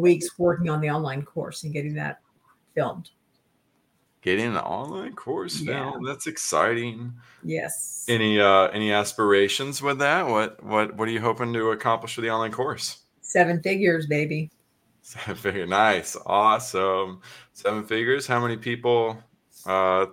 weeks working on the online course and getting that filmed. Getting an online course Yeah. now. That's exciting. Yes. Any uh any aspirations with that? What what what are you hoping to accomplish with the online course? Seven figures, baby. Seven figure, nice, awesome. Seven figures. How many people uh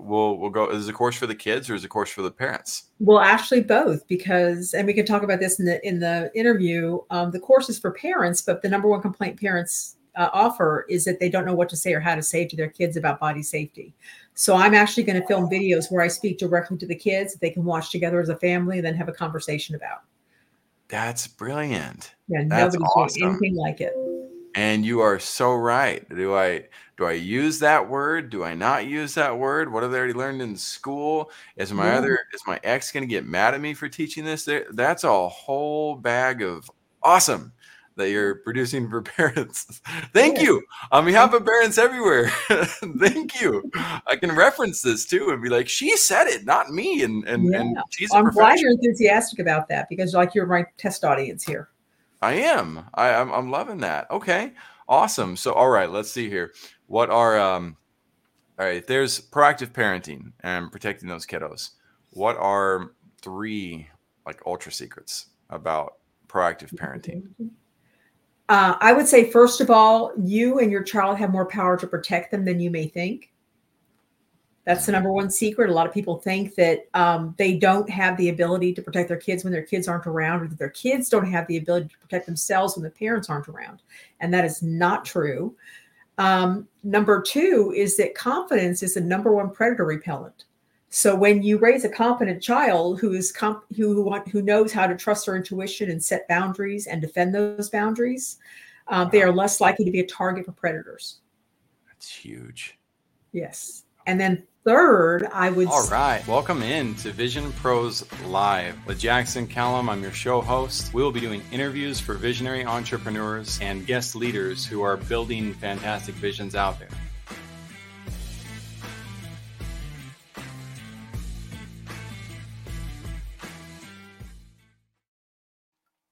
will will go? Is a course for the kids or is a course for the parents? Well, actually, both because, and we can talk about this in the in the interview. Um, the course is for parents, but the number one complaint parents uh, offer is that they don't know what to say or how to say to their kids about body safety. So I'm actually going to film videos where I speak directly to the kids that they can watch together as a family and then have a conversation about. That's brilliant. Yeah, That's nobody's awesome. anything like it. And you are so right. Do I do I use that word? Do I not use that word? What have they already learned in school? Is my Yeah. other is my ex going to get mad at me for teaching this? There, that's a whole bag of awesome that you're producing for parents. Thank Yeah. you on behalf of parents everywhere. Thank you. I can reference this too and be like, she said it, not me. And and, and she's I'm glad you're enthusiastic about that because, like, you're my test audience here. I am. I, I'm, I'm loving that. Okay. Awesome. So, all right, let's see here. What are, um, all right, there's proactive parenting and protecting those kiddos. What are three like ultra secrets about proactive parenting? Uh, I would say, first of all, you and your child have more power to protect them than you may think. That's the number one secret. A lot of people think that um, they don't have the ability to protect their kids when their kids aren't around, or that their kids don't have the ability to protect themselves when the parents aren't around. And that is not true. Um, number two is that confidence is the number one predator repellent. So when you raise a confident child who is comp- who who, want, who knows how to trust their intuition and set boundaries and defend those boundaries, um, they are less likely to be a target for predators. That's huge. Yes. And then third, I would All right. Welcome in to Vision Pros Live with Jackson Callum. I'm your show host. We will be doing interviews for visionary entrepreneurs and guest leaders who are building fantastic visions out there.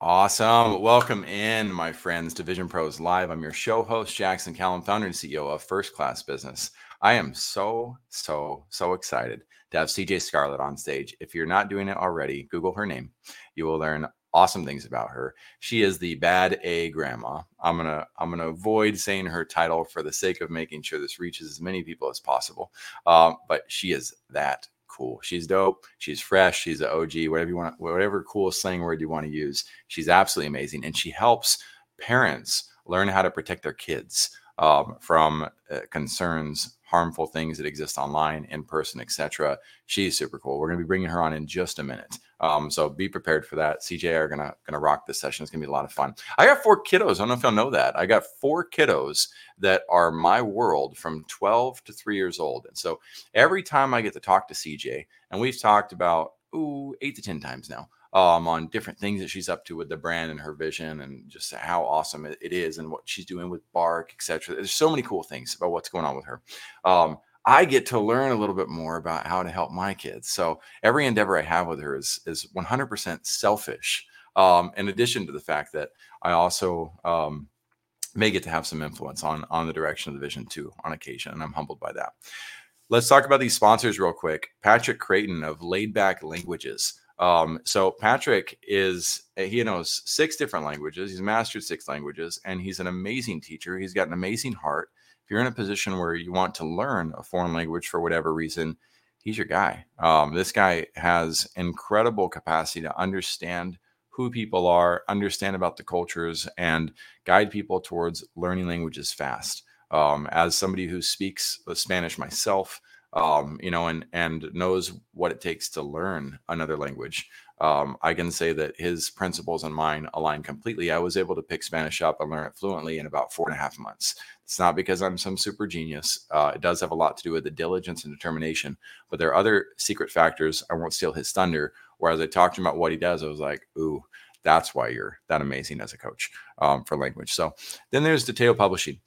Awesome. Welcome in, my friends, to Vision Pros Live. I'm your show host, Jackson Callum, founder and CEO of First Class Business. I am so, so, so excited to have CJ Scarlet on stage. If you're not doing it already, Google her name. You will learn awesome things about her. She is the bad A grandma. I'm gonna I'm gonna avoid saying her title for the sake of making sure this reaches as many people as possible. Um, but she is that cool. She's dope. She's fresh. She's an OG. Whatever you want, whatever cool slang word you want to use. She's absolutely amazing, and she helps parents learn how to protect their kids um, from uh, concerns, harmful things that exist online, in person, etc. She's super cool. We're going to be bringing her on in just a minute, um, so be prepared for that. CJ are gonna gonna rock this session. It's gonna be a lot of fun. I got four kiddos. I don't know if y'all know that. I got four kiddos that are my world from 12 to three years old, and so every time I get to talk to CJ, and we've talked about ooh eight to ten times now um, on different things that she's up to with the brand and her vision and just how awesome it, is and what she's doing with Bark, etc. There's so many cool things about what's going on with her. Um, I get to learn a little bit more about how to help my kids. So every endeavor I have with her is is 100% selfish. Um, in addition to the fact that I also um, may get to have some influence on on the direction of the vision too on occasion, and I'm humbled by that. Let's talk about these sponsors real quick. Patrick Creighton of Laid Back Languages. Um, so Patrick is he knows six different languages. He's mastered six languages, and he's an amazing teacher. He's got an amazing heart. If you're in a position where you want to learn a foreign language for whatever reason, he's your guy. Um, this guy has incredible capacity to understand who people are, understand about the cultures, and guide people towards learning languages fast. Um, as somebody who speaks Spanish myself, um, you know, and and knows what it takes to learn another language. Um, I can say that his principles and mine align completely. I was able to pick Spanish up and learn it fluently in about four and a half months. It's not because I'm some super genius. Uh, it does have a lot to do with the diligence and determination, but there are other secret factors. I won't steal his thunder. Whereas I talked to him about what he does, I was like, ooh, that's why you're that amazing as a coach um, for language. So then there's Detail Publishing.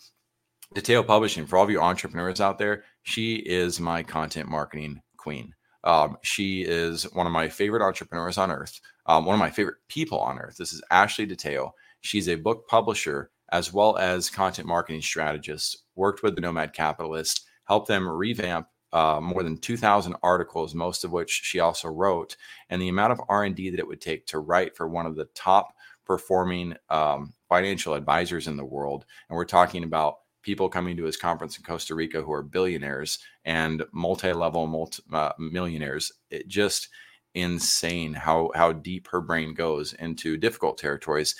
Detail Publishing, for all of you entrepreneurs out there, she is my content marketing queen. Um, she is one of my favorite entrepreneurs on earth, um, one of my favorite people on earth. This is Ashley Detail. She's a book publisher as well as content marketing strategist, worked with the Nomad Capitalist, helped them revamp uh, more than 2,000 articles, most of which she also wrote, and the amount of R&D that it would take to write for one of the top performing um, financial advisors in the world. And we're talking about people coming to his conference in Costa Rica who are billionaires and multi-level multi, uh, millionaires. It just insane how how deep her brain goes into difficult territories,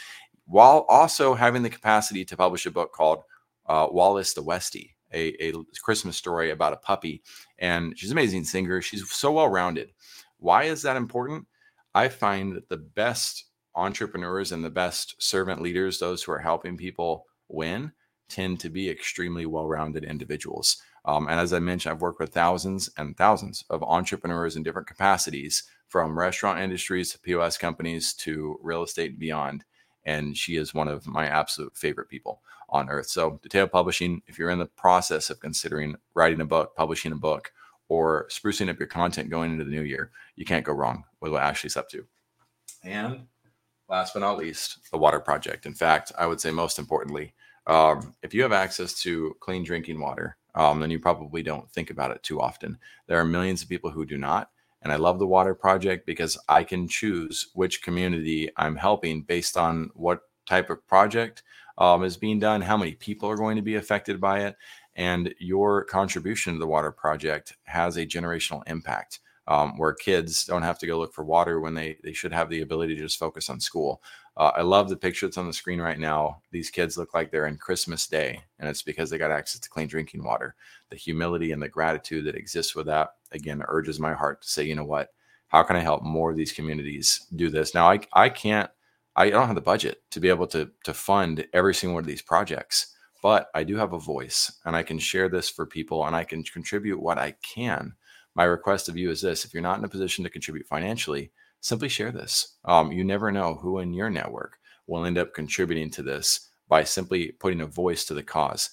while also having the capacity to publish a book called uh, Wallace the Westie, a, a Christmas story about a puppy. And she's an amazing singer. She's so well rounded. Why is that important? I find that the best entrepreneurs and the best servant leaders, those who are helping people win, tend to be extremely well rounded individuals. Um, and as I mentioned, I've worked with thousands and thousands of entrepreneurs in different capacities from restaurant industries to POS companies to real estate and beyond. And she is one of my absolute favorite people on earth. So, Detail Publishing, if you're in the process of considering writing a book, publishing a book, or sprucing up your content going into the new year, you can't go wrong with what Ashley's up to. And last but not least, the Water Project. In fact, I would say most importantly, um, if you have access to clean drinking water, um, then you probably don't think about it too often. There are millions of people who do not. And I love the Water Project because I can choose which community I'm helping based on what type of project um, is being done, how many people are going to be affected by it, and your contribution to the Water Project has a generational impact um, where kids don't have to go look for water when they, they should have the ability to just focus on school. Uh, I love the picture that's on the screen right now. These kids look like they're in Christmas Day, and it's because they got access to clean drinking water. The humility and the gratitude that exists with that, again, urges my heart to say, you know what? How can I help more of these communities do this? Now, I, I can't, I don't have the budget to be able to, to fund every single one of these projects, but I do have a voice and I can share this for people and I can contribute what I can my request of you is this if you're not in a position to contribute financially, simply share this. Um, you never know who in your network will end up contributing to this by simply putting a voice to the cause.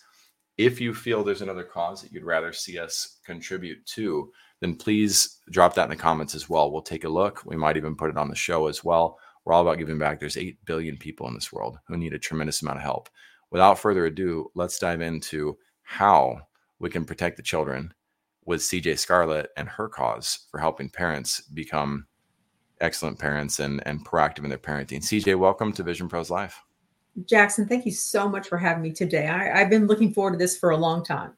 If you feel there's another cause that you'd rather see us contribute to, then please drop that in the comments as well. We'll take a look. We might even put it on the show as well. We're all about giving back. There's 8 billion people in this world who need a tremendous amount of help. Without further ado, let's dive into how we can protect the children with CJ Scarlet and her cause for helping parents become excellent parents and, and proactive in their parenting. CJ, welcome to Vision Pros Live. Jackson, thank you so much for having me today. I, I've been looking forward to this for a long time.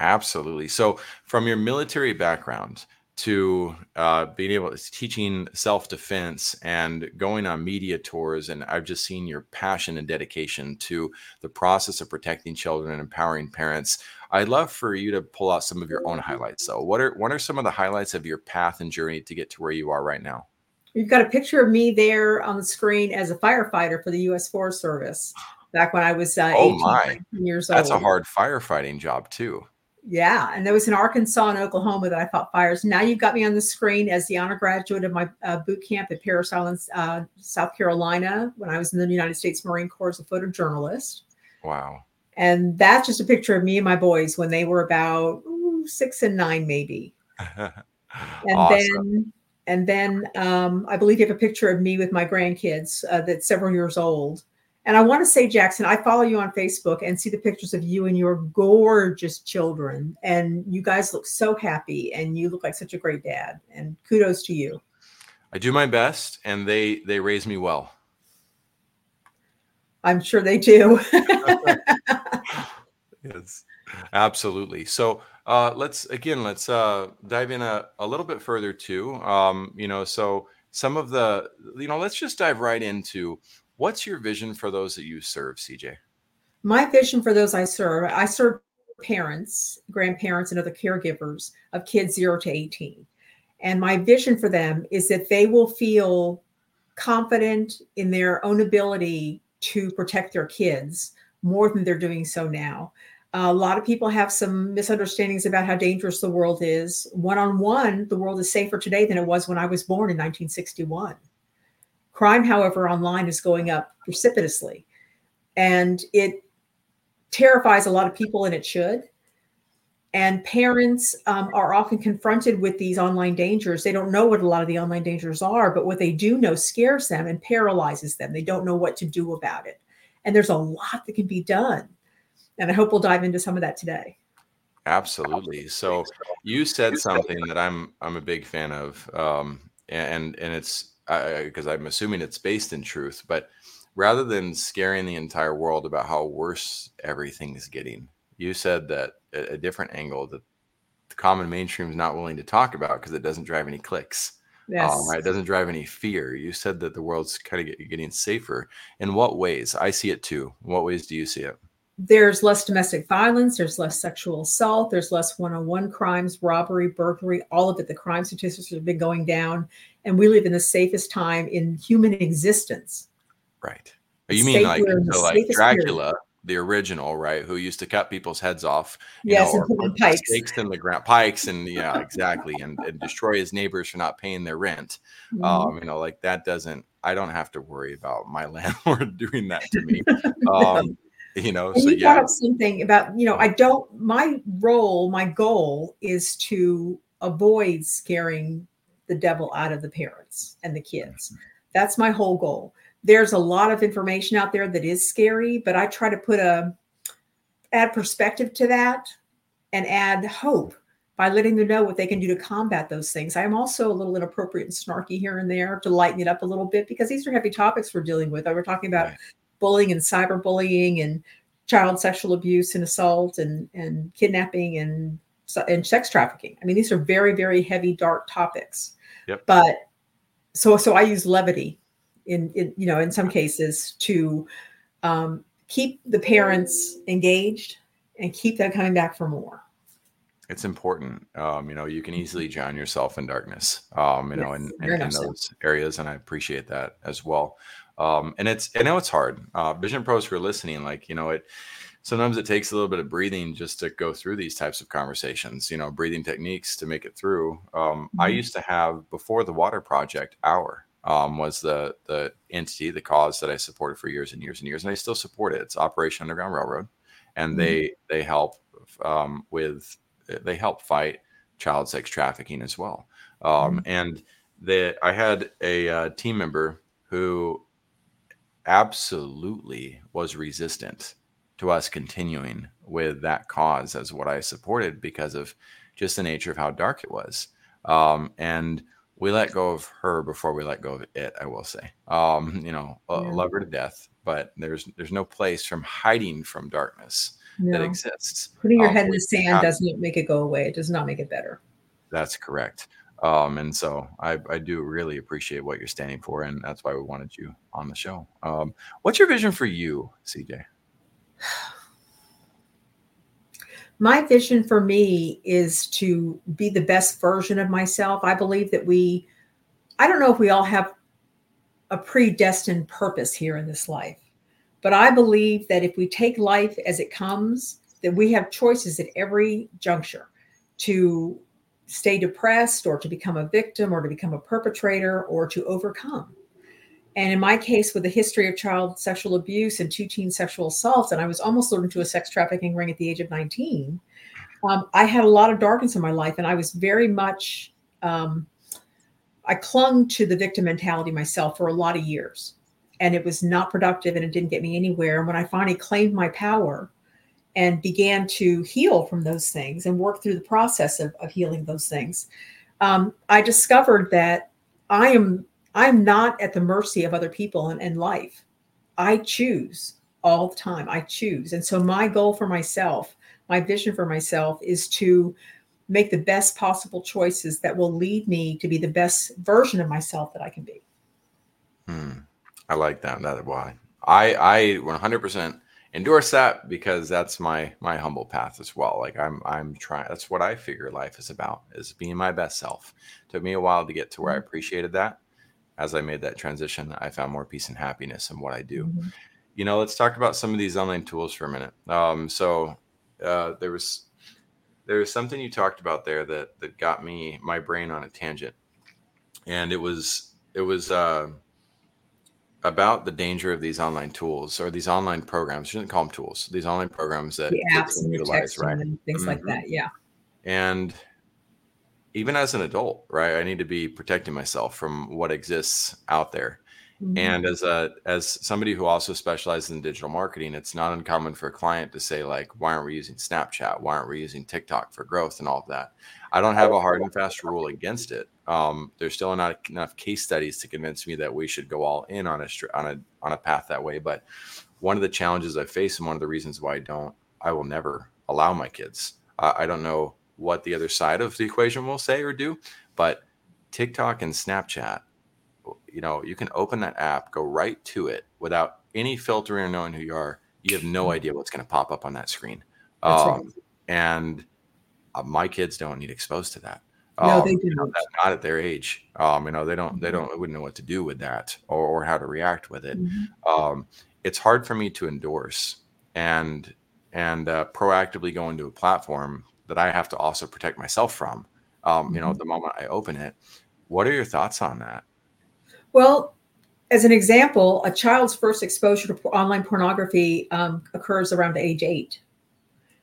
Absolutely. So, from your military background, to uh, being able to teaching self defense and going on media tours. And I've just seen your passion and dedication to the process of protecting children and empowering parents. I'd love for you to pull out some of your own highlights. So, what are what are some of the highlights of your path and journey to get to where you are right now? You've got a picture of me there on the screen as a firefighter for the U.S. Forest Service back when I was uh, oh 18, my. years old. That's a hard firefighting job too. Yeah, and there was in Arkansas and Oklahoma that I fought fires. Now you've got me on the screen as the honor graduate of my uh, boot camp at Parris Island, uh, South Carolina, when I was in the United States Marine Corps as a photojournalist. Wow. And that's just a picture of me and my boys when they were about ooh, six and nine, maybe. and awesome. then, and then um, I believe you have a picture of me with my grandkids uh, that's several years old and I want to say, Jackson, I follow you on Facebook and see the pictures of you and your gorgeous children. And you guys look so happy and you look like such a great dad. And kudos to you. I do my best and they they raise me well. I'm sure they do. yes, absolutely. So uh, let's again let's uh, dive in a, a little bit further too. Um, you know, so some of the you know let's just dive right into What's your vision for those that you serve, CJ? My vision for those I serve, I serve parents, grandparents, and other caregivers of kids zero to 18. And my vision for them is that they will feel confident in their own ability to protect their kids more than they're doing so now. A lot of people have some misunderstandings about how dangerous the world is. One on one, the world is safer today than it was when I was born in 1961. Crime, however, online is going up precipitously. And it terrifies a lot of people, and it should. And parents um, are often confronted with these online dangers. They don't know what a lot of the online dangers are, but what they do know scares them and paralyzes them. They don't know what to do about it. And there's a lot that can be done. And I hope we'll dive into some of that today. Absolutely. So you said something that I'm I'm a big fan of, um, and and it's because uh, I'm assuming it's based in truth. But rather than scaring the entire world about how worse everything is getting, you said that a, a different angle that the common mainstream is not willing to talk about because it doesn't drive any clicks. Um, yes. Um, right? It doesn't drive any fear. You said that the world's kind of getting safer. In what ways? I see it too. In what ways do you see it? There's less domestic violence, there's less sexual assault, there's less one on one crimes, robbery, burglary, all of it. The crime statistics have been going down, and we live in the safest time in human existence. Right. You mean like, so like Dracula, period. the original, right? Who used to cut people's heads off, yes, know, and put pikes. stakes in the ground, pikes, and yeah, exactly, and, and, destroy his neighbors for not paying their rent. Mm-hmm. Um, you know, like that doesn't. I don't have to worry about my landlord doing that to me. Um, you know and so you yeah. something about you know i don't my role my goal is to avoid scaring the devil out of the parents and the kids mm-hmm. that's my whole goal there's a lot of information out there that is scary but i try to put a add perspective to that and add hope by letting them know what they can do to combat those things. I am also a little inappropriate and snarky here and there to lighten it up a little bit because these are heavy topics we're dealing with. We're talking about right bullying and cyberbullying and child sexual abuse and assault and, and kidnapping and, and sex trafficking. I mean, these are very, very heavy, dark topics. Yep. But so, so I use levity in, in you know, in some cases to um, keep the parents engaged and keep them coming back for more it's important. Um, you know, you can easily drown yourself in darkness, um, you yes, know, in, in, in those areas. And I appreciate that as well. Um, and it's I know it's hard. Uh, Vision pros who are listening, like you know, it sometimes it takes a little bit of breathing just to go through these types of conversations. You know, breathing techniques to make it through. Um, mm-hmm. I used to have before the Water Project Hour um, was the the entity, the cause that I supported for years and years and years, and I still support it. It's Operation Underground Railroad, and mm-hmm. they they help um, with they help fight child sex trafficking as well. Um, mm-hmm. And they, I had a uh, team member who absolutely was resistant to us continuing with that cause as what I supported because of just the nature of how dark it was. Um, and we let go of her before we let go of it. I will say, um, you know, yeah. love her to death, but there's there's no place from hiding from darkness no. that exists. Putting your um, head in the sand doesn't make it go away. It does not make it better. That's correct. Um, and so I, I, do really appreciate what you're standing for, and that's why we wanted you on the show. Um, what's your vision for you, CJ? My vision for me is to be the best version of myself. I believe that we, I don't know if we all have a predestined purpose here in this life, but I believe that if we take life as it comes, that we have choices at every juncture to stay depressed or to become a victim or to become a perpetrator or to overcome. And in my case, with a history of child sexual abuse and two teen sexual assaults, and I was almost lured into a sex trafficking ring at the age of 19, um, I had a lot of darkness in my life. And I was very much, um, I clung to the victim mentality myself for a lot of years. And it was not productive and it didn't get me anywhere. And when I finally claimed my power, and began to heal from those things and work through the process of, of healing those things, um, I discovered that I am I'm not at the mercy of other people in, in life. I choose all the time. I choose. And so my goal for myself, my vision for myself is to make the best possible choices that will lead me to be the best version of myself that I can be. Hmm. I like that. That why I I 100% endorse that because that's my my humble path as well. Like i'm i'm trying that's what i figure life is about is being my best self. Took me a while to get to where i mm-hmm. appreciated that. As i made that transition i found more peace and happiness in what i do. Mm-hmm. you know let's talk about some of these online tools for a minute. Um, so uh, there was there was something you talked about there that that got me my brain on a tangent. And it was it was uh about the danger of these online tools or these online programs. You shouldn't call them tools. These online programs that apps and utilize, right? And things mm-hmm. like that. Yeah. And even as an adult, right, I need to be protecting myself from what exists out there. Mm-hmm. And as a as somebody who also specializes in digital marketing, it's not uncommon for a client to say like, "Why aren't we using Snapchat? Why aren't we using TikTok for growth and all of that?" I don't have a hard and fast rule against it. Um, there's still not enough case studies to convince me that we should go all in on a on a on a path that way. But one of the challenges I face and one of the reasons why I don't, I will never allow my kids. Uh, I don't know what the other side of the equation will say or do, but TikTok and Snapchat you know, you can open that app, go right to it without any filtering or knowing who you are. You have no idea what's going to pop up on that screen. Um, right. And uh, my kids don't need exposed to that. No, um, they do not. Not at their age. Um, you know, they don't. They mm-hmm. don't. They Wouldn't know what to do with that or, or how to react with it. Mm-hmm. Um, it's hard for me to endorse and and uh, proactively go into a platform that I have to also protect myself from. Um, mm-hmm. You know, mm-hmm. the moment I open it. What are your thoughts on that? Well, as an example, a child's first exposure to online pornography um, occurs around the age eight.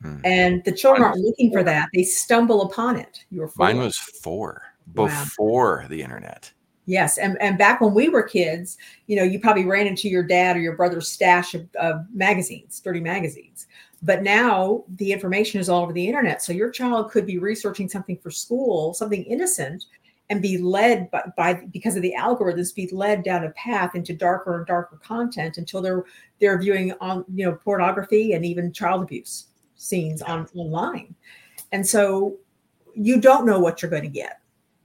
Hmm. And the children aren't looking for that. They stumble upon it. Your Mine was four before wow. the internet. Yes. And, and back when we were kids, you know, you probably ran into your dad or your brother's stash of, of magazines, dirty magazines. But now the information is all over the internet. So your child could be researching something for school, something innocent, and be led by, by, because of the algorithms be led down a path into darker and darker content until they're they're viewing on you know pornography and even child abuse scenes on online. And so you don't know what you're going to get.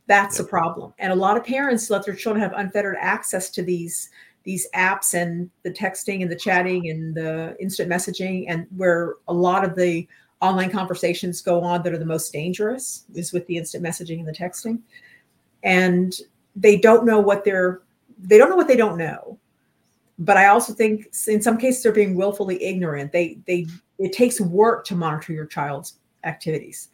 That's yep. a problem. And a lot of parents let their children have unfettered access to these these apps and the texting and the chatting and the instant messaging and where a lot of the online conversations go on that are the most dangerous is with the instant messaging and the texting and they don't know what they're they don't know what they don't know. But i also think in some cases they're being willfully ignorant. They they it takes work to monitor your child's activities.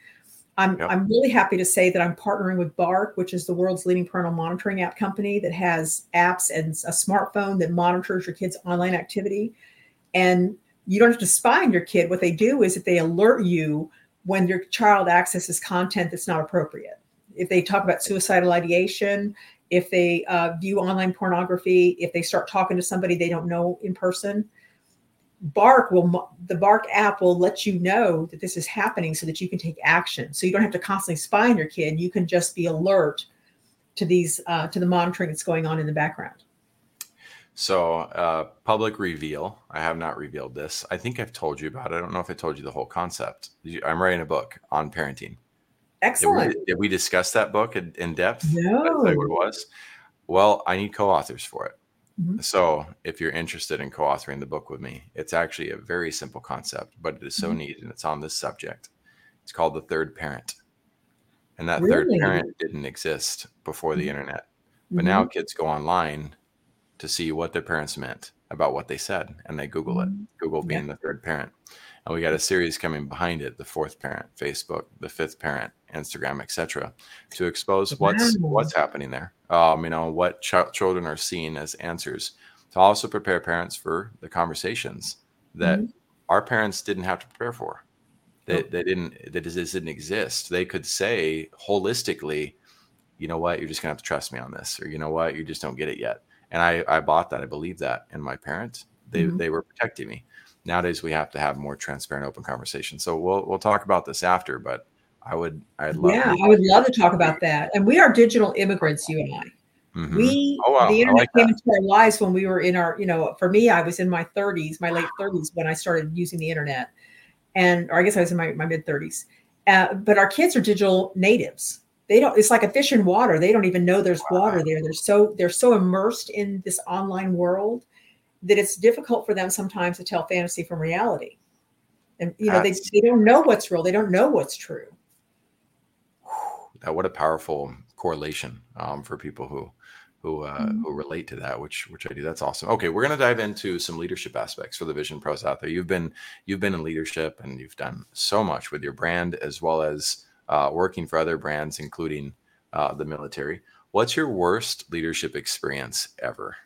I'm yep. i'm really happy to say that i'm partnering with bark which is the world's leading parental monitoring app company that has apps and a smartphone that monitors your kids online activity. And you don't have to spy on your kid. What they do is that they alert you when your child accesses content that's not appropriate if they talk about suicidal ideation, if they uh, view online pornography, if they start talking to somebody they don't know in person, Bark will the Bark app will let you know that this is happening so that you can take action. So you don't have to constantly spy on your kid. You can just be alert to these uh, to the monitoring that's going on in the background. So, uh, public reveal. I have not revealed this. I think I've told you about it. I don't know if I told you the whole concept. I'm writing a book on parenting. Excellent. Did we, did we discuss that book in, in depth? No. what it was? Well, I need co-authors for it. Mm-hmm. So if you're interested in co-authoring the book with me, it's actually a very simple concept, but it is so mm-hmm. neat and it's on this subject. It's called the third parent. And that really? third parent didn't exist before the mm-hmm. internet. But mm-hmm. now kids go online to see what their parents meant about what they said and they Google it. Mm-hmm. Google being yeah. the third parent and we got a series coming behind it the fourth parent facebook the fifth parent instagram etc to expose what's what's happening there um, you know what ch- children are seeing as answers to also prepare parents for the conversations that mm-hmm. our parents didn't have to prepare for. They, they didn't that this didn't exist. They could say holistically you know what? You're just gonna have to trust me on this or you know what? You just don't get it yet. And i i bought that. I believe that in my parents. They mm-hmm. they were protecting me. Nowadays we have to have more transparent open conversations. So we'll we'll talk about this after but i would i'd love yeah i would love to talk about that and we are digital immigrants you and i mm-hmm. we oh, wow. the internet like came into our lives when we were in our you know for me i was in my 30s my late 30s when i started using the internet and or i guess i was in my, my mid 30s uh, but our kids are digital natives they don't it's like a fish in water they don't even know there's wow. water there they're so they're so immersed in this online world that it's difficult for them sometimes to tell fantasy from reality. And you know, they, they don't know what's real, they don't know what's true. That what a powerful correlation um, for people who who uh, mm-hmm. who relate to that, which which I do. That's awesome. Okay, we're gonna dive into some leadership aspects for the Vision Pros out there. You've been you've been in leadership and you've done so much with your brand as well as uh, working for other brands, including uh, the military. What's your worst leadership experience ever?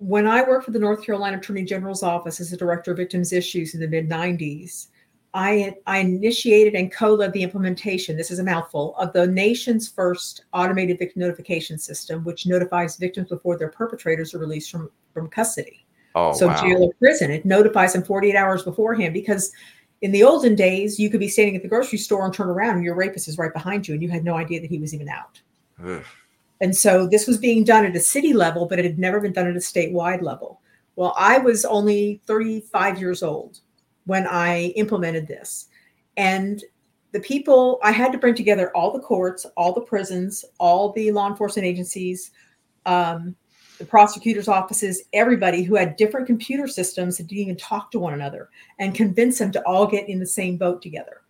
when I worked for the North Carolina Attorney General's office as a director of victims issues in the mid 90s, I, I initiated and co-led the implementation, this is a mouthful, of the nation's first automated victim notification system, which notifies victims before their perpetrators are released from, from custody. Oh, so wow. jail or prison. It notifies them 48 hours beforehand because in the olden days, you could be standing at the grocery store and turn around and your rapist is right behind you and you had no idea that he was even out. Ugh. And so this was being done at a city level, but it had never been done at a statewide level. Well, I was only 35 years old when I implemented this. And the people, I had to bring together all the courts, all the prisons, all the law enforcement agencies, um, the prosecutor's offices, everybody who had different computer systems that didn't even talk to one another and convince them to all get in the same boat together.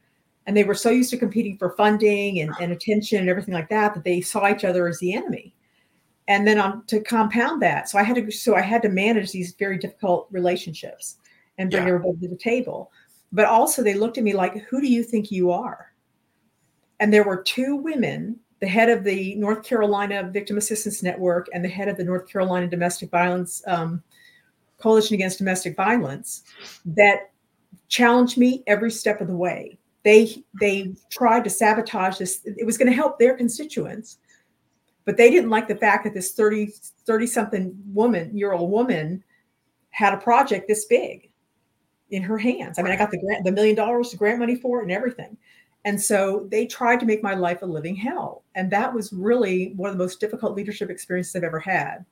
And they were so used to competing for funding and, and attention and everything like that that they saw each other as the enemy. And then on to compound that, so I had to so I had to manage these very difficult relationships and bring Yeah. everybody to the table. But also they looked at me like, who do you think you are? And there were two women, the head of the North Carolina Victim Assistance Network and the head of the North Carolina Domestic Violence um, Coalition Against Domestic Violence, that challenged me every step of the way. They they tried to sabotage this. It was going to help their constituents, but they didn't like the fact that this 30 30 something woman year old woman had a project this big in her hands. I mean, I got the grant, the million dollars, grant money for it, and everything. And so they tried to make my life a living hell. And that was really one of the most difficult leadership experiences I've ever had.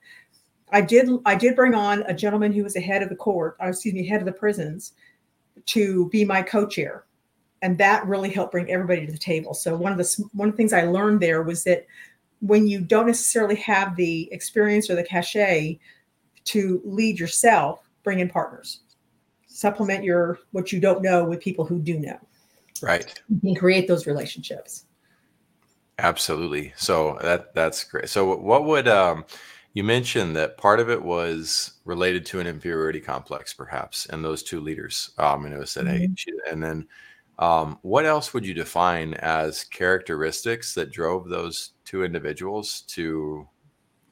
I did I did bring on a gentleman who was the head of the court, or excuse me, head of the prisons, to be my co-chair, and that really helped bring everybody to the table. So one of the one of the things I learned there was that when you don't necessarily have the experience or the cachet to lead yourself, bring in partners, supplement your what you don't know with people who do know, Right. and create those relationships. Absolutely. So that that's great. So what would um you mentioned that part of it was related to an inferiority complex, perhaps, and those two leaders. Um, and it was said, hey, she, and then um, what else would you define as characteristics that drove those two individuals to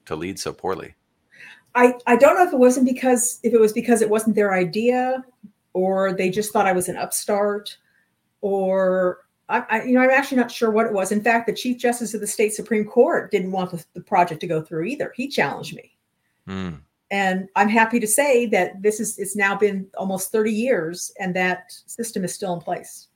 to lead so poorly? I, I don't know if it wasn't because if it was because it wasn't their idea or they just thought I was an upstart or I, I you know I'm actually not sure what it was. In fact, the Chief Justice of the State Supreme Court didn't want the, the project to go through either. He challenged me. Hmm. And I'm happy to say that this is it's now been almost 30 years and that system is still in place.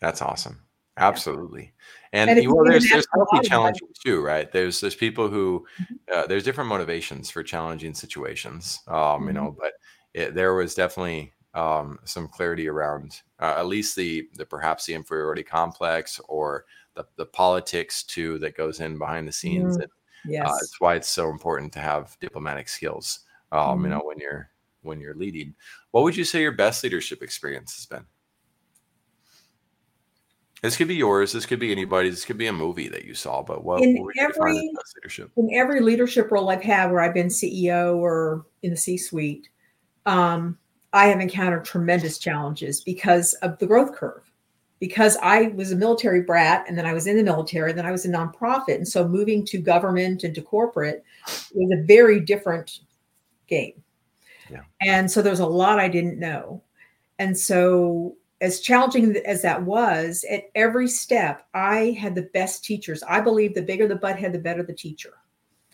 That's awesome. Absolutely. And, And you, you well, there's there's healthy challenges too, right? There's there's people who Mhm. uh, there's different motivations for challenging situations, um, you Mhm. know. But it, there was definitely um, some clarity around uh, at least the the perhaps the inferiority complex or the the politics too that goes in behind the scenes. Mm, And, Yes. uh, it's why it's so important to have diplomatic skills. Um, Mhm. You know, when you're when you're leading, what would you say your best leadership experience has been? This could be yours. This could be anybody's. This could be a movie that you saw. But what, In what would you define as every- leadership? in every leadership role I've had where I've been CEO or in the C suite, um, I have encountered tremendous challenges because of the growth curve. Because I was a military brat and then I was in the military, and then I was a nonprofit. And so moving to government and to corporate was a very different game. Yeah. And so there's a lot I didn't know. And so, as challenging as that was, at every step, I had the best teachers. I believe the bigger the butthead, the better the teacher.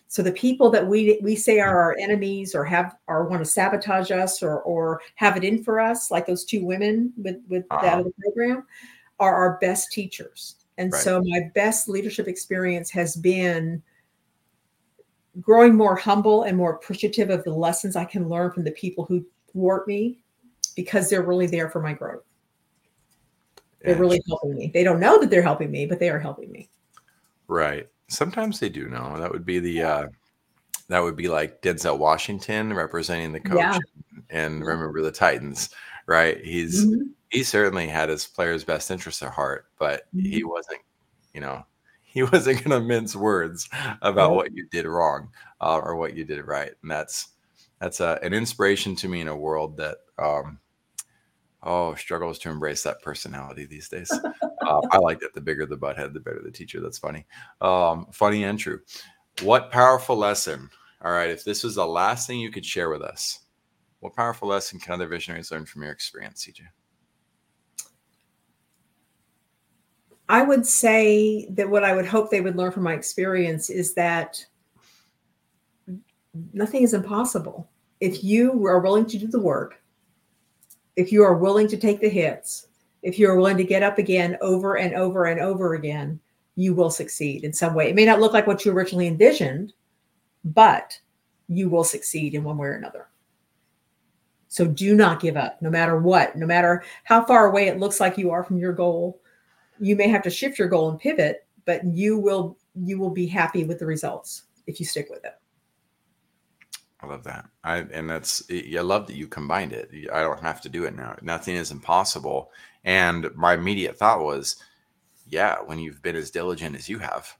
So the people that we we say are our enemies or have or want to sabotage us or or have it in for us, like those two women with with that Uh-huh. of the program, are our best teachers. And Right. so my best leadership experience has been growing more humble and more appreciative of the lessons I can learn from the people who thwart me because they're really there for my growth. They're Yeah, really helping me. They don't know that they're helping me, but they are helping me. right. Sometimes they do know. That would be the uh, that would be like Denzel Washington representing the coach Yeah. and remember the Titans, right? He's Mhm. he certainly had his players' best interests at heart, but he Mm-hmm. wasn't, you know, he wasn't going to mince words about Nope. what you did wrong uh, or what you did right, and that's that's uh, an inspiration to me in a world that um, oh struggles to embrace that personality these days. uh, I like that the bigger the butthead, the better the teacher. That's funny, um, funny and true. What powerful lesson! All right, if this was the last thing you could share with us, what powerful lesson can other visionaries learn from your experience, CJ? I would say that what I would hope they would learn from my experience is that nothing is impossible. If you are willing to do the work, if you are willing to take the hits, if you are willing to get up again over and over and over again, you will succeed in some way. It may not look like what you originally envisioned, but you will succeed in one way or another. So do not give up, no matter what, no matter how far away it looks like you are from your goal. You may have to shift your goal and pivot, but you will you will be happy with the results if you stick with it. I love that. I and that's I love that you combined it. I don't have to do it now. Nothing is impossible. And my immediate thought was, yeah, when you've been as diligent as you have,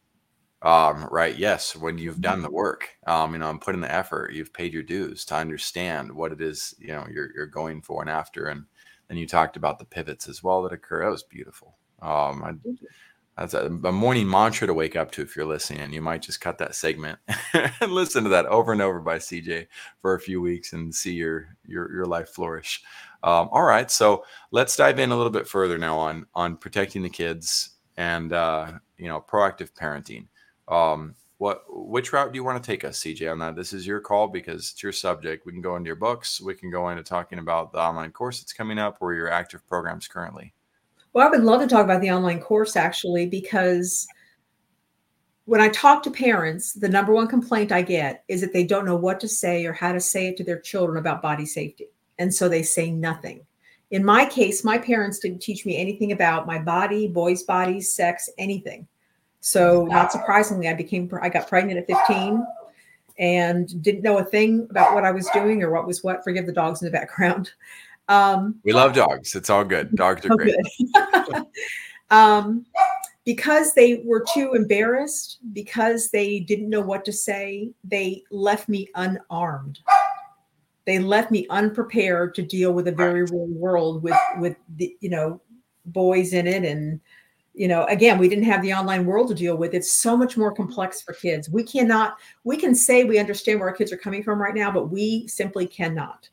um, right? Yes, when you've done the work, um, you know, and put in the effort, you've paid your dues to understand what it is, you know, you're you're going for and after. And then you talked about the pivots as well that occur. That was beautiful. Um, I, that's a, a, morning mantra to wake up to if you're listening. And you might just cut that segment and listen to that over and over by CJ for a few weeks and see your your your life flourish. Um, all right, so let's dive in a little bit further now on on protecting the kids and uh, you know proactive parenting. Um, what which route do you want to take us, CJ, on that? This is your call because it's your subject. We can go into your books. We can go into talking about the online course that's coming up or your active programs currently. Well, I would love to talk about the online course actually because when I talk to parents, the number one complaint I get is that they don't know what to say or how to say it to their children about body safety. And so they say nothing. In my case, my parents didn't teach me anything about my body, boys' bodies, sex, anything. So not surprisingly, I became I got pregnant at 15 and didn't know a thing about what I was doing or what was what. Forgive the dogs in the background. Um, we love dogs. It's all good. Dogs are oh, great. um, because they were too embarrassed, because they didn't know what to say, they left me unarmed. They left me unprepared to deal with a very real world with with the, you know boys in it and you know again we didn't have the online world to deal with it's so much more complex for kids we cannot we can say we understand where our kids are coming from right now but we simply cannot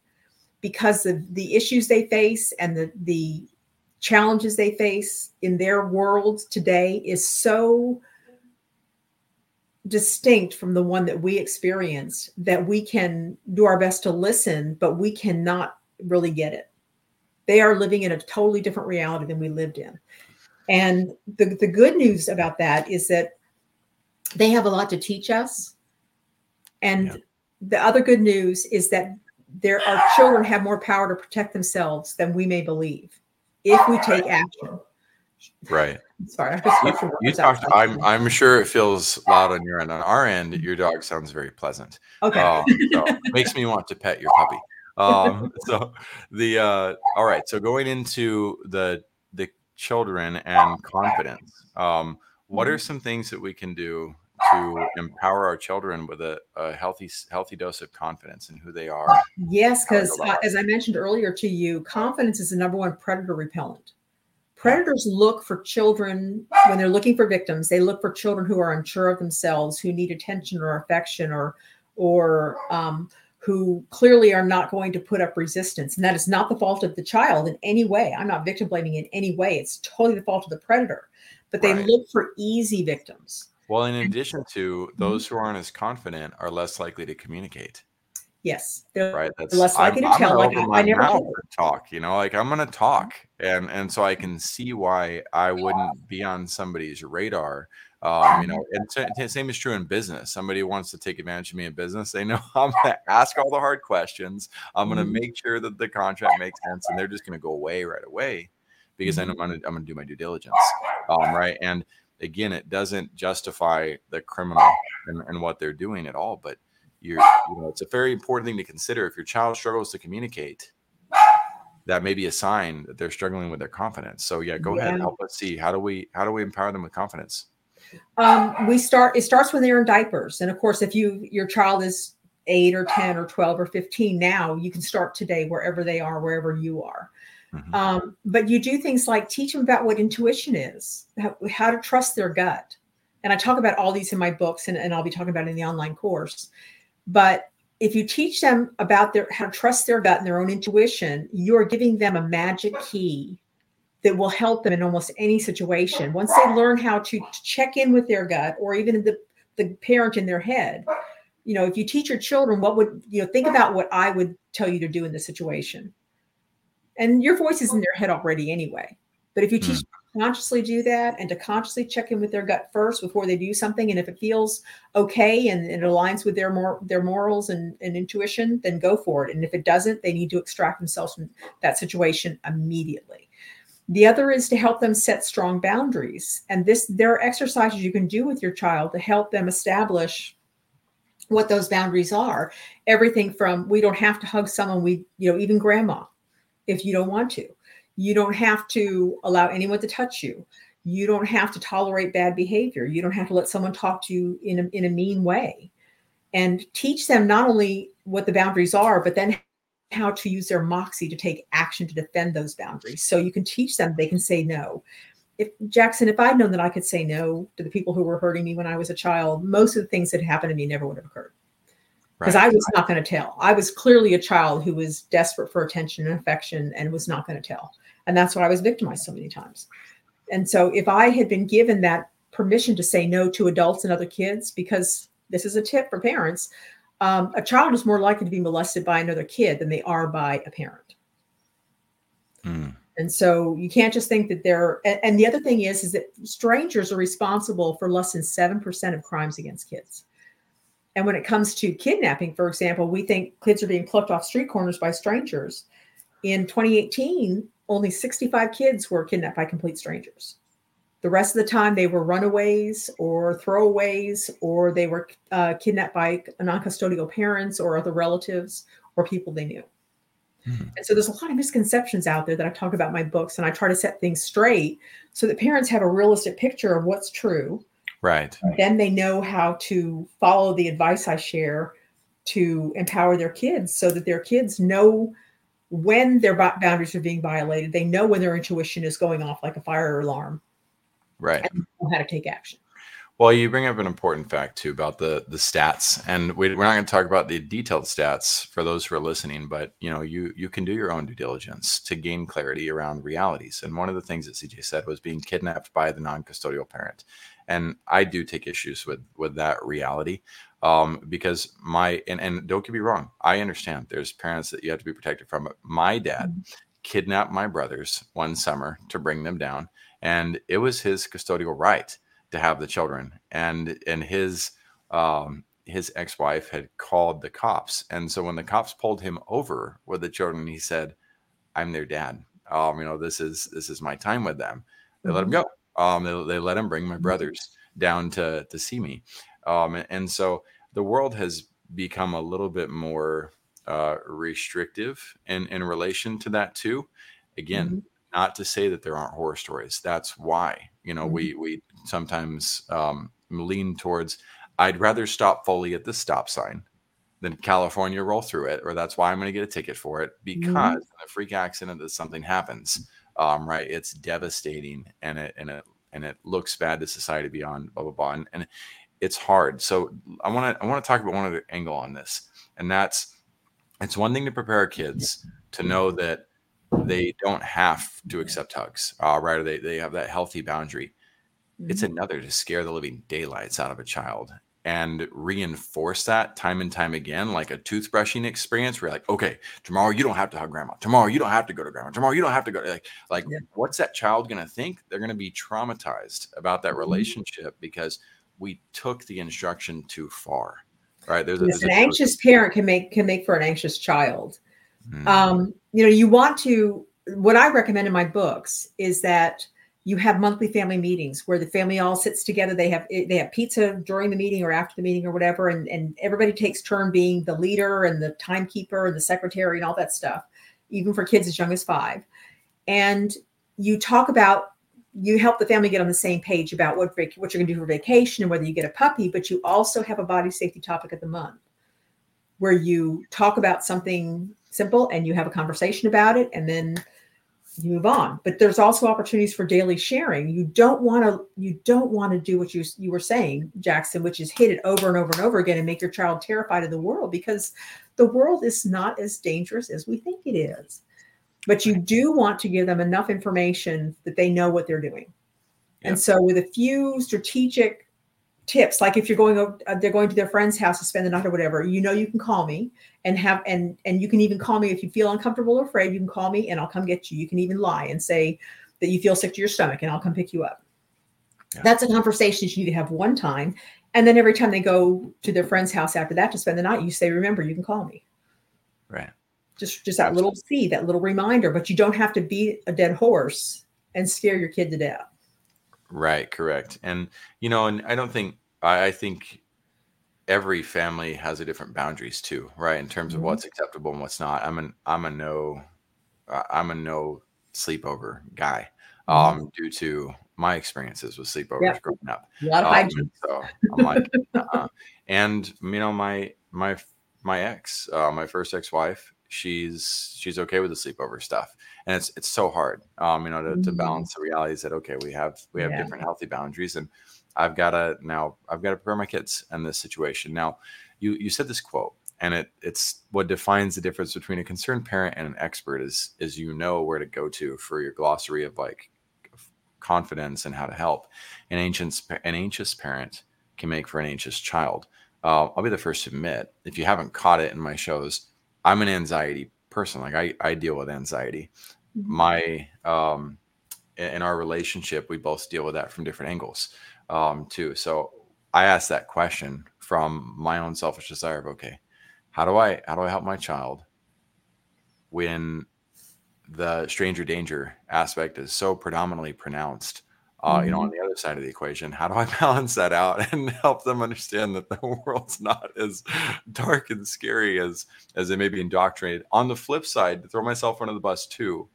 because of the issues they face and the the challenges they face in their world today is so distinct from the one that we experience that we can do our best to listen but we cannot really get it they are living in a totally different reality than we lived in and the, the good news about that is that they have a lot to teach us. And yeah. the other good news is that there our children have more power to protect themselves than we may believe if we take action. Right. Sorry, you, you talked. I'm I'm sure it feels loud on your end. On our end, your dog sounds very pleasant. Okay. Um, so makes me want to pet your puppy. Um, so the uh, all right. So going into the the children and confidence. Um, what are mm-hmm. some things that we can do to empower our children with a, a healthy healthy dose of confidence in who they are? Yes, because uh, as I mentioned earlier to you, confidence is the number one predator repellent. Predators look for children when they're looking for victims. They look for children who are unsure of themselves, who need attention or affection, or or um, who clearly are not going to put up resistance. And that is not the fault of the child in any way. I'm not victim blaming in any way. It's totally the fault of the predator. But they right. look for easy victims. Well, in addition to mm-hmm. those who aren't as confident are less likely to communicate. Yes, they're right. That's less likely I'm, to tell. Like I, I never talk. You know, like I'm going to talk, and and so I can see why I wouldn't be on somebody's radar um, you know, and t- same is true in business. Somebody wants to take advantage of me in business. They know I'm going to ask all the hard questions. I'm going to mm-hmm. make sure that the contract makes sense, and they're just going to go away right away because mm-hmm. I know I'm going to do my due diligence. Um, right. And again, it doesn't justify the criminal and, and what they're doing at all. But you're, you know, it's a very important thing to consider. If your child struggles to communicate, that may be a sign that they're struggling with their confidence. So yeah, go yeah. ahead, and help us see how do we how do we empower them with confidence? Um, we start. It starts when they're in diapers, and of course, if you your child is eight or ten or twelve or fifteen now, you can start today wherever they are, wherever you are. Mm-hmm. Um, but you do things like teach them about what intuition is, how, how, to trust their gut. And I talk about all these in my books, and, and I'll be talking about in the online course. But if you teach them about their how to trust their gut and their own intuition, you're giving them a magic key that will help them in almost any situation. Once they learn how to check in with their gut or even the, the parent in their head, you know, if you teach your children what would, you know, think about what I would tell you to do in this situation. And your voice is in their head already anyway. But if you teach mm. consciously do that and to consciously check in with their gut first before they do something, and if it feels okay and, and it aligns with their more their morals and, and intuition, then go for it. And if it doesn't, they need to extract themselves from that situation immediately. The other is to help them set strong boundaries. And this there are exercises you can do with your child to help them establish what those boundaries are. Everything from we don't have to hug someone we, you know, even grandma, if you don't want to. You don't have to allow anyone to touch you. You don't have to tolerate bad behavior. You don't have to let someone talk to you in a, in a mean way. And teach them not only what the boundaries are, but then how to use their moxie to take action to defend those boundaries. So you can teach them, they can say no. If Jackson, if I'd known that I could say no to the people who were hurting me when I was a child, most of the things that happened to me never would have occurred. Because right. I was not going to tell. I was clearly a child who was desperate for attention and affection and was not going to tell. And that's why I was victimized so many times. And so if I had been given that permission to say no to adults and other kids, because this is a tip for parents, um, a child is more likely to be molested by another kid than they are by a parent. Mm. And so you can't just think that they're. And, and the other thing is, is that strangers are responsible for less than seven percent of crimes against kids. And when it comes to kidnapping, for example, we think kids are being plucked off street corners by strangers. In 2018, only 65 kids were kidnapped by complete strangers. The rest of the time, they were runaways or throwaways, or they were uh, kidnapped by non custodial parents or other relatives or people they knew. Mm-hmm. And so there's a lot of misconceptions out there that I talk about in my books, and I try to set things straight so that parents have a realistic picture of what's true. Right. Then they know how to follow the advice I share to empower their kids so that their kids know when their boundaries are being violated. They know when their intuition is going off like a fire alarm. Right. How to take action. Well you bring up an important fact too about the the stats. And we, we're not going to talk about the detailed stats for those who are listening but you know you you can do your own due diligence to gain clarity around realities. And one of the things that cj said was being kidnapped by the non-custodial parent and i do take issues with with that reality um, because my and, and don't get me wrong i understand there's parents that you have to be protected from my dad mm-hmm. kidnapped my brothers one summer to bring them down and it was his custodial right to have the children and and his um, his ex-wife had called the cops and so when the cops pulled him over with the children he said i'm their dad um, you know this is this is my time with them they mm-hmm. let him mm-hmm. go um, they, they let him bring my mm-hmm. brothers down to to see me um, and so the world has become a little bit more uh, restrictive in in relation to that too again mm-hmm not to say that there aren't horror stories. That's why you know mm-hmm. we we sometimes um, lean towards. I'd rather stop fully at the stop sign than California roll through it, or that's why I'm going to get a ticket for it because mm-hmm. in a freak accident that something happens, um, right? It's devastating and it and it and it looks bad to society beyond blah blah blah, and, and it's hard. So I want to I want to talk about one other angle on this, and that's it's one thing to prepare kids to know that they don't have to accept hugs, uh, right? Or they, they have that healthy boundary. Mm-hmm. It's another to scare the living daylights out of a child and reinforce that time and time again, like a toothbrushing experience where you're like, okay, tomorrow you don't have to hug grandma. Tomorrow you don't have to go to grandma. Tomorrow you don't have to go. Like, like yeah. what's that child going to think? They're going to be traumatized about that mm-hmm. relationship because we took the instruction too far. Right. There's, a, there's an a, anxious parent can make can make for an anxious child. Mm. Um, you know, you want to, what I recommend in my books is that you have monthly family meetings where the family all sits together. They have they have pizza during the meeting or after the meeting or whatever, and, and everybody takes turn being the leader and the timekeeper and the secretary and all that stuff, even for kids as young as five. And you talk about you help the family get on the same page about what what you're going to do for vacation and whether you get a puppy, but you also have a body safety topic of the month where you talk about something simple and you have a conversation about it and then you move on but there's also opportunities for daily sharing you don't want to you don't want to do what you you were saying jackson which is hit it over and over and over again and make your child terrified of the world because the world is not as dangerous as we think it is but you do want to give them enough information that they know what they're doing. Yeah. And so, with a few strategic tips, like if you're going, uh, they're going to their friend's house to spend the night or whatever, you know, you can call me and have, and and you can even call me if you feel uncomfortable or afraid. You can call me and I'll come get you. You can even lie and say that you feel sick to your stomach, and I'll come pick you up. Yeah. That's a conversation you need to have one time, and then every time they go to their friend's house after that to spend the night, you say, "Remember, you can call me." Right just just that little seed, that little reminder. But you don't have to beat a dead horse and scare your kid to death. Right, correct. And you know, and I don't think I, I think every family has a different boundaries too, right? In terms of mm-hmm. what's acceptable and what's not. I'm an I'm a no I'm a no sleepover guy. Mm-hmm. Um, due to my experiences with sleepovers yep. growing up. Um. So I'm like, uh and you know, my my my ex, uh, my first ex-wife, she's she's okay with the sleepover stuff and it's it's so hard um you know to, mm-hmm. to balance the realities that okay we have we have yeah. different healthy boundaries and i've got to now i've got to prepare my kids in this situation now you you said this quote and it it's what defines the difference between a concerned parent and an expert is is you know where to go to for your glossary of like confidence and how to help an ancient an anxious parent can make for an anxious child uh, i'll be the first to admit if you haven't caught it in my shows I'm an anxiety person. Like I, I deal with anxiety. Mm-hmm. My um, in our relationship, we both deal with that from different angles um, too. So I asked that question from my own selfish desire of okay, how do I how do I help my child when the stranger danger aspect is so predominantly pronounced uh, you know, on mm-hmm. the other side of the equation, how do I balance that out and help them understand that the world's not as dark and scary as as they may be indoctrinated? On the flip side, to throw myself under the bus too,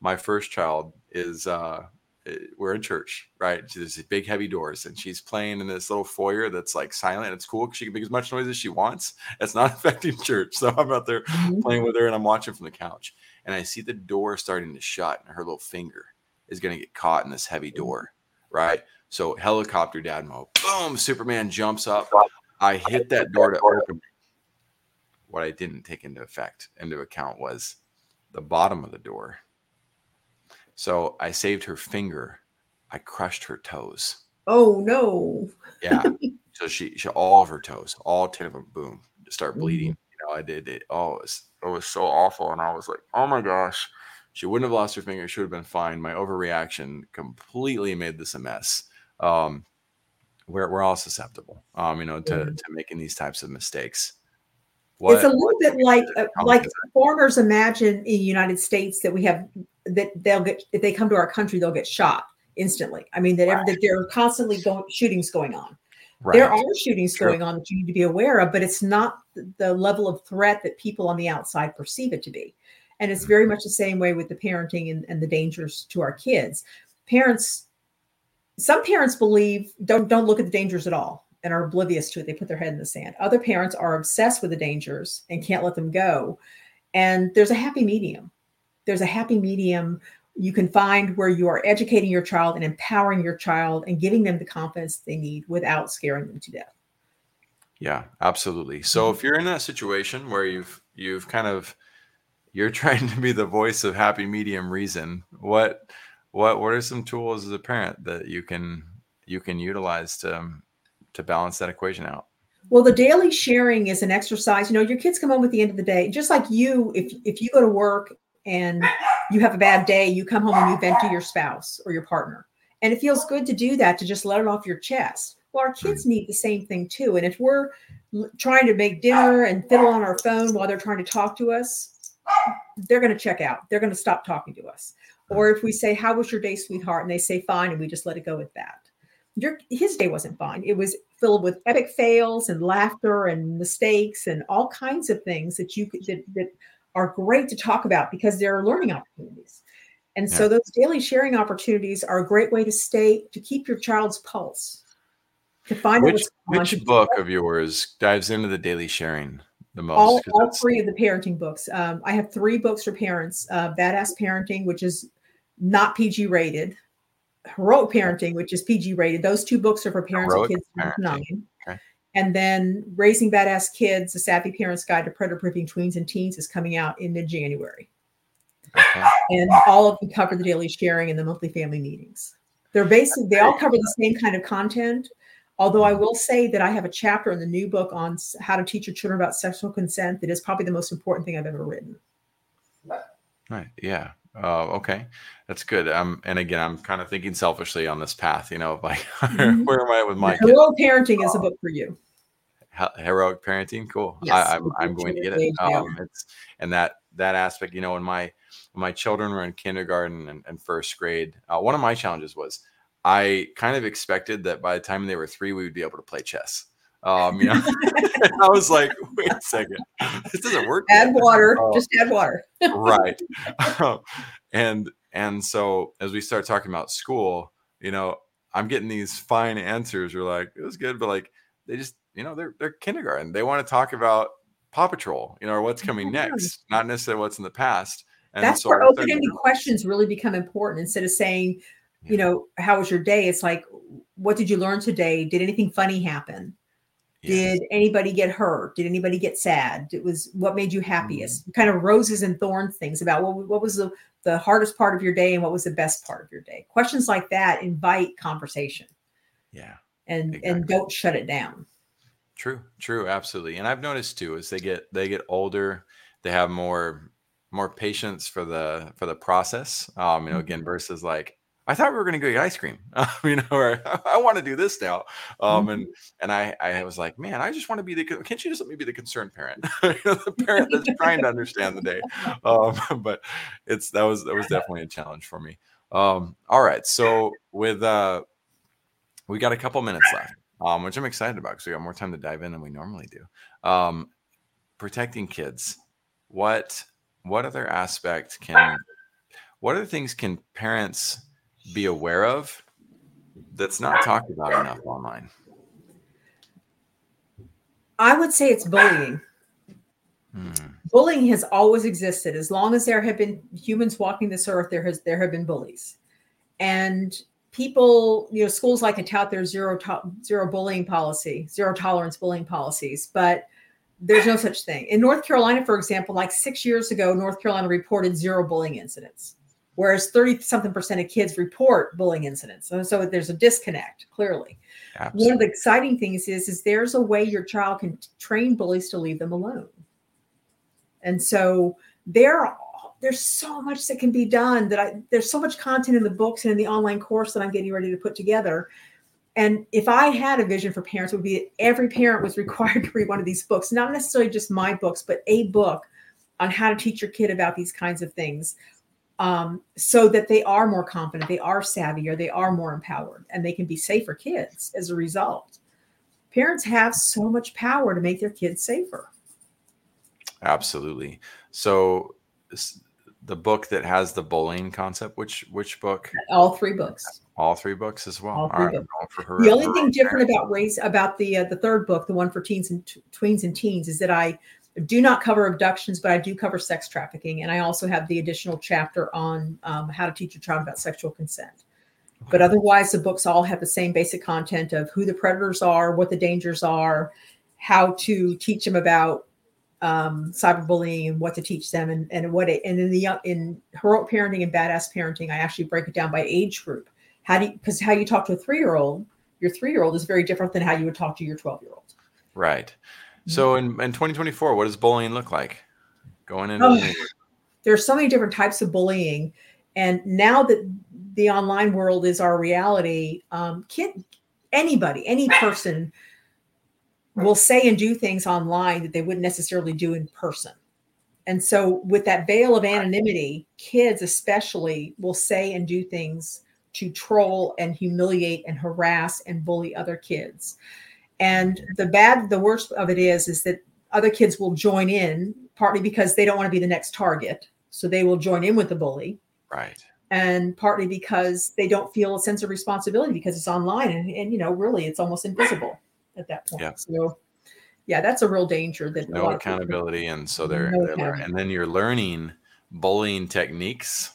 my first child is uh, eh, we're in church, right? There's these big heavy doors, and she's playing in this little foyer that's like silent. It's cool because she can make as much noise as she wants. It's not affecting church, so I'm out there mm-hmm. playing with her, and I'm watching from the couch, and I see the door starting to shut, and her little finger is going to get caught in this heavy door, right? So helicopter dad mode, boom, Superman jumps up. I hit that door to open. What I didn't take into effect into account was the bottom of the door. So I saved her finger. I crushed her toes. Oh no. yeah. So she, she all of her toes, all 10 of them, boom, start bleeding. Mm-hmm. You know, I did it. Oh, it was, it was so awful. And I was like, oh my gosh. She wouldn't have lost her finger. She would have been fine. My overreaction completely made this a mess. Um, we're, we're all susceptible, um, you know, to, mm-hmm. to making these types of mistakes. What, it's a little bit like uh, like foreigners imagine in the United States that we have that they'll get if they come to our country they'll get shot instantly. I mean that, right. that there are constantly going, shootings going on. Right. There are shootings True. going on that you need to be aware of, but it's not the level of threat that people on the outside perceive it to be. And it's very much the same way with the parenting and, and the dangers to our kids. Parents, some parents believe don't don't look at the dangers at all and are oblivious to it. They put their head in the sand. Other parents are obsessed with the dangers and can't let them go. And there's a happy medium. There's a happy medium you can find where you are educating your child and empowering your child and giving them the confidence they need without scaring them to death. Yeah, absolutely. So mm-hmm. if you're in that situation where you've you've kind of you're trying to be the voice of happy medium reason. What what what are some tools as a parent that you can you can utilize to to balance that equation out? Well, the daily sharing is an exercise. You know, your kids come home at the end of the day, just like you. If if you go to work and you have a bad day, you come home and you vent to your spouse or your partner, and it feels good to do that to just let it off your chest. Well, our kids need the same thing too. And if we're trying to make dinner and fiddle on our phone while they're trying to talk to us, they're going to check out. They're going to stop talking to us. Or if we say, How was your day, sweetheart? And they say, Fine. And we just let it go with that. Your, his day wasn't fine. It was filled with epic fails and laughter and mistakes and all kinds of things that you could, that, that are great to talk about because there are learning opportunities. And yeah. so those daily sharing opportunities are a great way to stay to keep your child's pulse. To find which, which book of yours dives into the daily sharing the most? All, all three of the parenting books. Um, I have three books for parents: uh, Badass Parenting, which is not PG rated, Heroic Parenting, which is PG rated. Those two books are for parents Heroic of kids nine. Okay. And then Raising Badass Kids: A Savvy Parent's Guide to Predator Proofing Tweens and Teens is coming out in mid January. Okay. And all of them cover the daily sharing and the monthly family meetings. They're basically they all cover the same kind of content. Although I will say that I have a chapter in the new book on how to teach your children about sexual consent that is probably the most important thing I've ever written. Right. Yeah. Uh, okay, that's good. Um, and again, I'm kind of thinking selfishly on this path. You know, like mm-hmm. where am I with my heroic parenting is a book for you. Heroic parenting, cool. Yes, I, am I'm, I'm going to get it. Um, it's and that that aspect, you know, when my when my children were in kindergarten and, and first grade, uh, one of my challenges was I kind of expected that by the time they were three, we would be able to play chess. Um, you know, I was like, wait a second, this doesn't work. Add yet. water, uh, just add water. right. and and so as we start talking about school, you know, I'm getting these fine answers. You're like, it was good, but like they just, you know, they're they're kindergarten. They want to talk about Paw Patrol, you know, or what's coming next, not necessarily what's in the past. And That's so where open-ended questions really become important. Instead of saying. You know, how was your day? It's like, what did you learn today? Did anything funny happen? Did anybody get hurt? Did anybody get sad? It was what made you happiest? Mm-hmm. Kind of roses and thorns things about what, what was the, the hardest part of your day and what was the best part of your day. Questions like that invite conversation. Yeah. And exactly. and don't shut it down. True, true, absolutely. And I've noticed too, as they get they get older, they have more more patience for the for the process. Um, you know, again, mm-hmm. versus like I thought we were going to go get ice cream, you know, or I want to do this now. Um, and mm-hmm. and I I was like, man, I just want to be the. Can't you just let me be the concerned parent, the parent that's trying to understand the day? Um, but it's that was that was definitely a challenge for me. Um, all right, so with uh, we got a couple minutes left, um, which I'm excited about because we got more time to dive in than we normally do. Um, protecting kids, what what other aspect can what other things can parents be aware of that's not talked about enough online? I would say it's bullying. Hmm. Bullying has always existed. As long as there have been humans walking this earth, there has there have been bullies, and people, you know, schools like to tout their zero to- zero bullying policy, zero tolerance bullying policies, but there's no such thing. In North Carolina, for example, like six years ago, North Carolina reported zero bullying incidents whereas 30 something percent of kids report bullying incidents. So, so there's a disconnect clearly. Absolutely. One of the exciting things is, is there's a way your child can train bullies to leave them alone. And so there, there's so much that can be done that I, there's so much content in the books and in the online course that I'm getting ready to put together. And if I had a vision for parents, it would be that every parent was required to read one of these books, not necessarily just my books, but a book on how to teach your kid about these kinds of things um, so that they are more confident, they are savvier, they are more empowered, and they can be safer kids as a result. Parents have so much power to make their kids safer. Absolutely. So, the book that has the bullying concept, which which book? All three books. All three books as well. All three All right, books. the only thing different about race about the uh, the third book, the one for teens and t- tweens and teens, is that I do not cover abductions, but I do cover sex trafficking. And I also have the additional chapter on um, how to teach your child about sexual consent. But otherwise, the books all have the same basic content of who the predators are, what the dangers are, how to teach them about um, cyberbullying and what to teach them, and, and what it, and in the in heroic parenting and badass parenting, I actually break it down by age group. How do you because how you talk to a three year old, your three year old is very different than how you would talk to your twelve year old. Right. So in, in 2024, what does bullying look like going into? Oh, there's so many different types of bullying, and now that the online world is our reality, um, kid, anybody, any person will say and do things online that they wouldn't necessarily do in person. And so, with that veil of anonymity, kids especially will say and do things to troll and humiliate and harass and bully other kids. And the bad, the worst of it is, is that other kids will join in partly because they don't want to be the next target. So they will join in with the bully. Right. And partly because they don't feel a sense of responsibility because it's online and, and you know, really it's almost invisible at that point. Yeah. So yeah, that's a real danger that no accountability. And so they're, no they're and then you're learning bullying techniques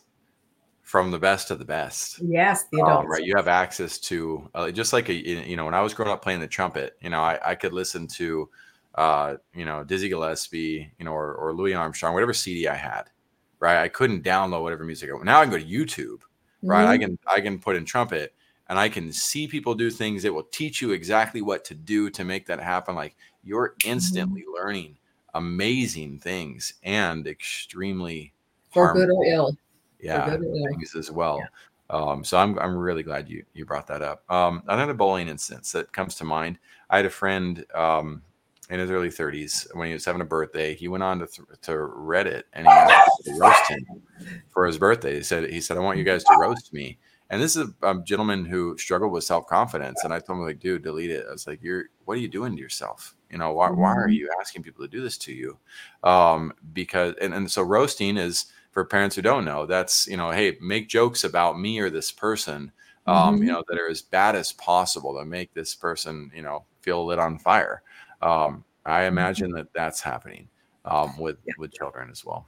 from the best of the best. Yes, the adults. Um, right, you have access to uh, just like a you know when I was growing up playing the trumpet, you know I, I could listen to uh, you know Dizzy Gillespie, you know or, or Louis Armstrong, whatever CD I had, right? I couldn't download whatever music. I, now I can go to YouTube, right? Mhm. I can I can put in trumpet and I can see people do things that will teach you exactly what to do to make that happen. Like you're instantly learning amazing things and extremely for good or ill. Yeah, things as well. Um, so I'm I'm really glad you you brought that up. Um, another bullying instance that comes to mind. I had a friend um, in his early 30s when he was having a birthday. He went on to th- to Reddit and he roast him for his birthday. He said he said I want you guys to roast me. And this is a, a gentleman who struggled with self confidence. And I told him like, dude, delete it. I was like, you're what are you doing to yourself? You know, why why are Mhm. you asking people to do this to you? Um, because and, and so roasting is for parents who don't know that's you know hey make jokes about me or this person um, you Mhm. know that are as bad as possible to make this person you know feel lit on fire um, i imagine that that's happening um, with Yeah. with children as well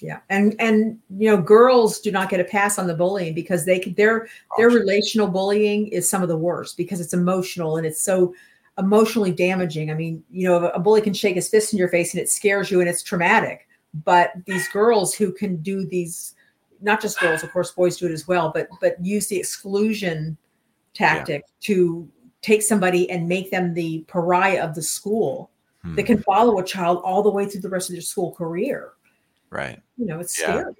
Yeah, and and you know, girls do not get a pass on the bullying because they their their relational bullying is some of the worst because it's emotional and it's so emotionally damaging. I mean, you know, a bully can shake his fist in your face and it scares you and it's traumatic. But these girls who can do these, not just girls, of course, boys do it as well, but but use the exclusion tactic to take somebody and make them the pariah of the school Hmm, that can follow a child all the way through the rest of their school career. right You know, it's Yeah. scary.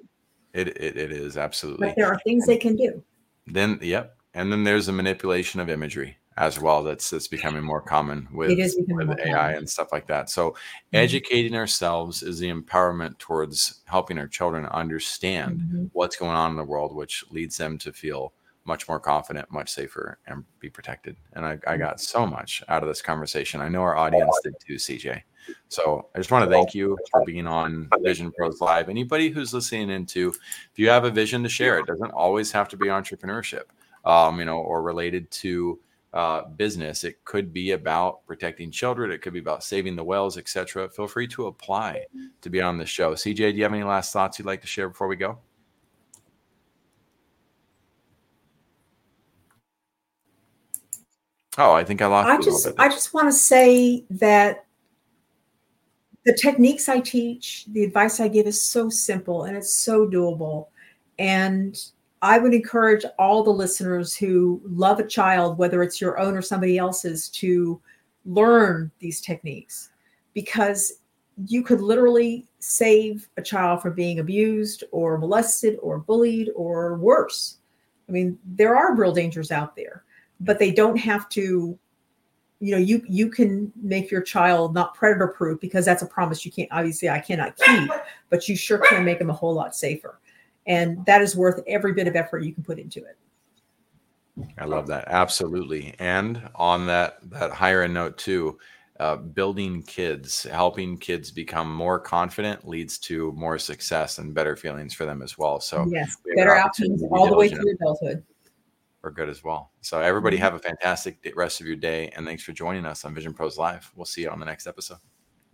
it, it, it is absolutely But there are things they can do. then yep and then there's the manipulation of imagery as well that's that's becoming more common with, with ai and stuff like that. So Mhm. educating ourselves is the empowerment towards helping our children understand Mhm. what's going on in the world which leads them to feel much more confident much safer and be protected. And i, I got so much out of this conversation. I know our audience did too cj so i just want to thank you for being on vision pros live. Anybody who's listening into if you have a vision to share it doesn't always have to be entrepreneurship um, you know or related to uh, business. It could be about protecting children. It could be about saving the whales etc feel free to apply to be on the show. Cj do you have any last thoughts you'd like to share before we go? Oh i think i lost I just I just want to say that the techniques I teach, the advice I give is so simple and it's so doable. And I would encourage all the listeners who love a child, whether it's your own or somebody else's, to learn these techniques because you could literally save a child from being abused or molested or bullied or worse. I mean, there are real dangers out there, but they don't have to you know you you can make your child not predator proof because that's a promise you can't obviously i cannot keep but you sure can make them a whole lot safer and that is worth every bit of effort you can put into it I love that. Absolutely. And on that that higher end note too, uh, building kids, helping kids become more confident leads to more success and better feelings for them as well. So yes we better outcomes opportunity to be all the way through adulthood We're good as well. So everybody Mhm. have a fantastic rest of your day. And thanks for joining us on Vision Pros Live. We'll see you on the next episode.